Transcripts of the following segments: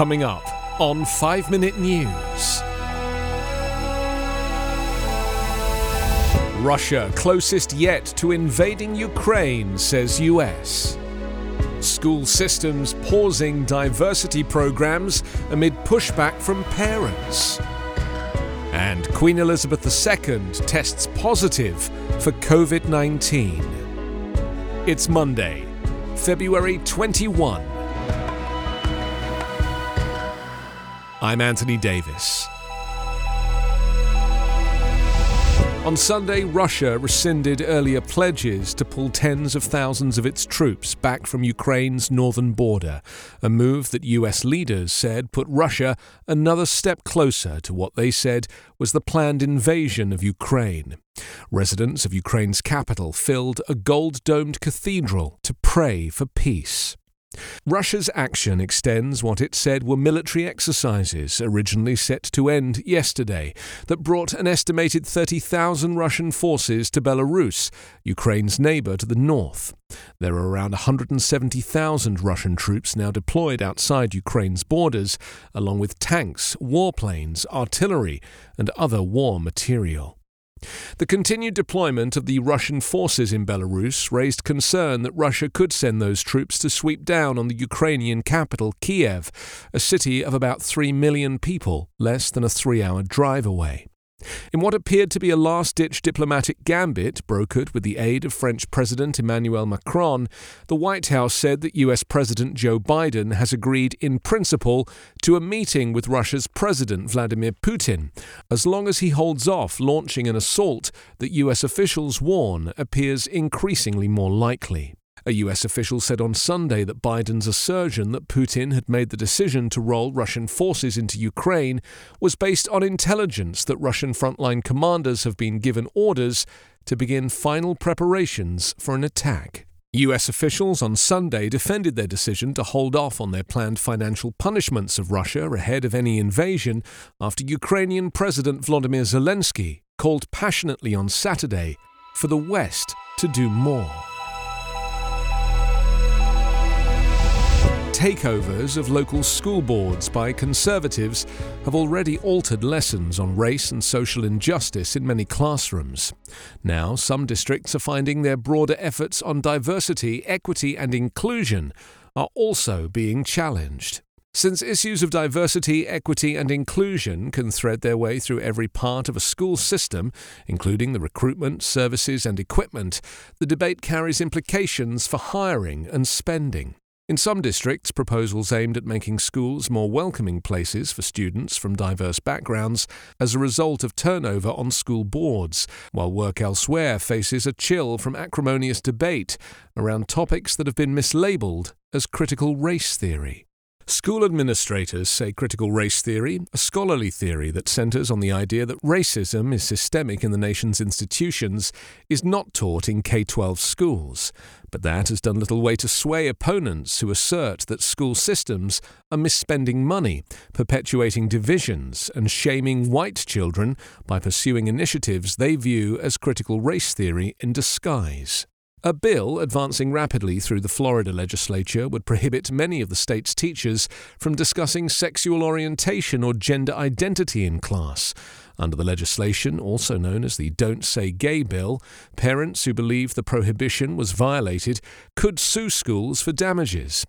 Coming up on 5 Minute News. Russia closest yet to invading Ukraine, says US. School systems pausing diversity programs amid pushback from parents. And Queen Elizabeth II tests positive for COVID 19. It's Monday, February 21. I'm Anthony Davis. On Sunday, Russia rescinded earlier pledges to pull tens of thousands of its troops back from Ukraine's northern border, a move that US leaders said put Russia another step closer to what they said was the planned invasion of Ukraine. Residents of Ukraine's capital filled a gold domed cathedral to pray for peace. Russia's action extends what it said were military exercises originally set to end yesterday that brought an estimated 30,000 Russian forces to Belarus, Ukraine's neighbour to the north. There are around 170,000 Russian troops now deployed outside Ukraine's borders, along with tanks, warplanes, artillery, and other war material. The continued deployment of the Russian forces in Belarus raised concern that Russia could send those troops to sweep down on the Ukrainian capital, Kiev, a city of about 3 million people, less than a three hour drive away. In what appeared to be a last ditch diplomatic gambit brokered with the aid of French President Emmanuel Macron, the White House said that US President Joe Biden has agreed in principle to a meeting with Russia's President Vladimir Putin, as long as he holds off launching an assault that US officials warn appears increasingly more likely. A US official said on Sunday that Biden's assertion that Putin had made the decision to roll Russian forces into Ukraine was based on intelligence that Russian frontline commanders have been given orders to begin final preparations for an attack. US officials on Sunday defended their decision to hold off on their planned financial punishments of Russia ahead of any invasion after Ukrainian President Vladimir Zelensky called passionately on Saturday for the West to do more. Takeovers of local school boards by Conservatives have already altered lessons on race and social injustice in many classrooms. Now, some districts are finding their broader efforts on diversity, equity, and inclusion are also being challenged. Since issues of diversity, equity, and inclusion can thread their way through every part of a school system, including the recruitment, services, and equipment, the debate carries implications for hiring and spending. In some districts, proposals aimed at making schools more welcoming places for students from diverse backgrounds as a result of turnover on school boards, while work elsewhere faces a chill from acrimonious debate around topics that have been mislabeled as critical race theory. School administrators say critical race theory, a scholarly theory that centers on the idea that racism is systemic in the nation's institutions, is not taught in K 12 schools. But that has done little way to sway opponents who assert that school systems are misspending money, perpetuating divisions, and shaming white children by pursuing initiatives they view as critical race theory in disguise. A bill advancing rapidly through the Florida legislature would prohibit many of the state's teachers from discussing sexual orientation or gender identity in class, under the legislation, also known as the Don't Say Gay Bill, parents who believe the prohibition was violated could sue schools for damages.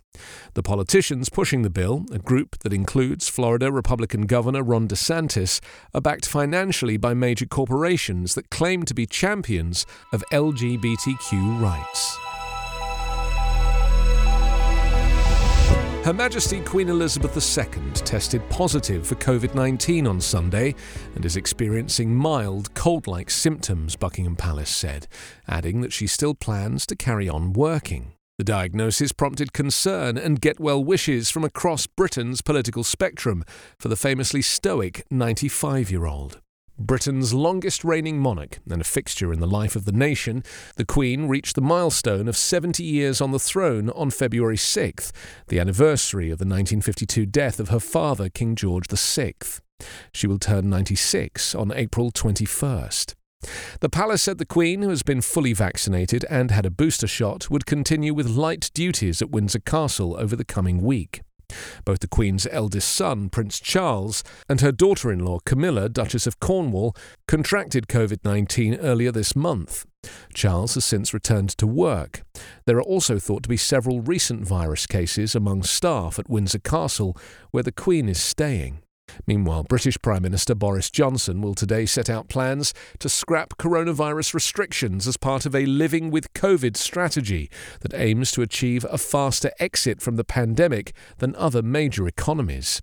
The politicians pushing the bill, a group that includes Florida Republican Governor Ron DeSantis, are backed financially by major corporations that claim to be champions of LGBTQ rights. Her Majesty Queen Elizabeth II tested positive for COVID 19 on Sunday and is experiencing mild, cold like symptoms, Buckingham Palace said, adding that she still plans to carry on working. The diagnosis prompted concern and get well wishes from across Britain's political spectrum for the famously stoic 95 year old. Britain's longest reigning monarch and a fixture in the life of the nation, the Queen reached the milestone of 70 years on the throne on February 6th, the anniversary of the 1952 death of her father, King George VI. She will turn 96 on April 21st. The palace said the Queen, who has been fully vaccinated and had a booster shot, would continue with light duties at Windsor Castle over the coming week. Both the Queen's eldest son, Prince Charles, and her daughter in law, Camilla, Duchess of Cornwall, contracted COVID 19 earlier this month. Charles has since returned to work. There are also thought to be several recent virus cases among staff at Windsor Castle, where the Queen is staying. Meanwhile, British Prime Minister Boris Johnson will today set out plans to scrap coronavirus restrictions as part of a living with COVID strategy that aims to achieve a faster exit from the pandemic than other major economies.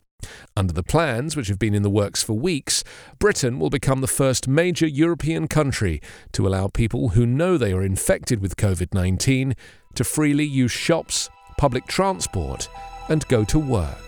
Under the plans, which have been in the works for weeks, Britain will become the first major European country to allow people who know they are infected with COVID 19 to freely use shops, public transport, and go to work.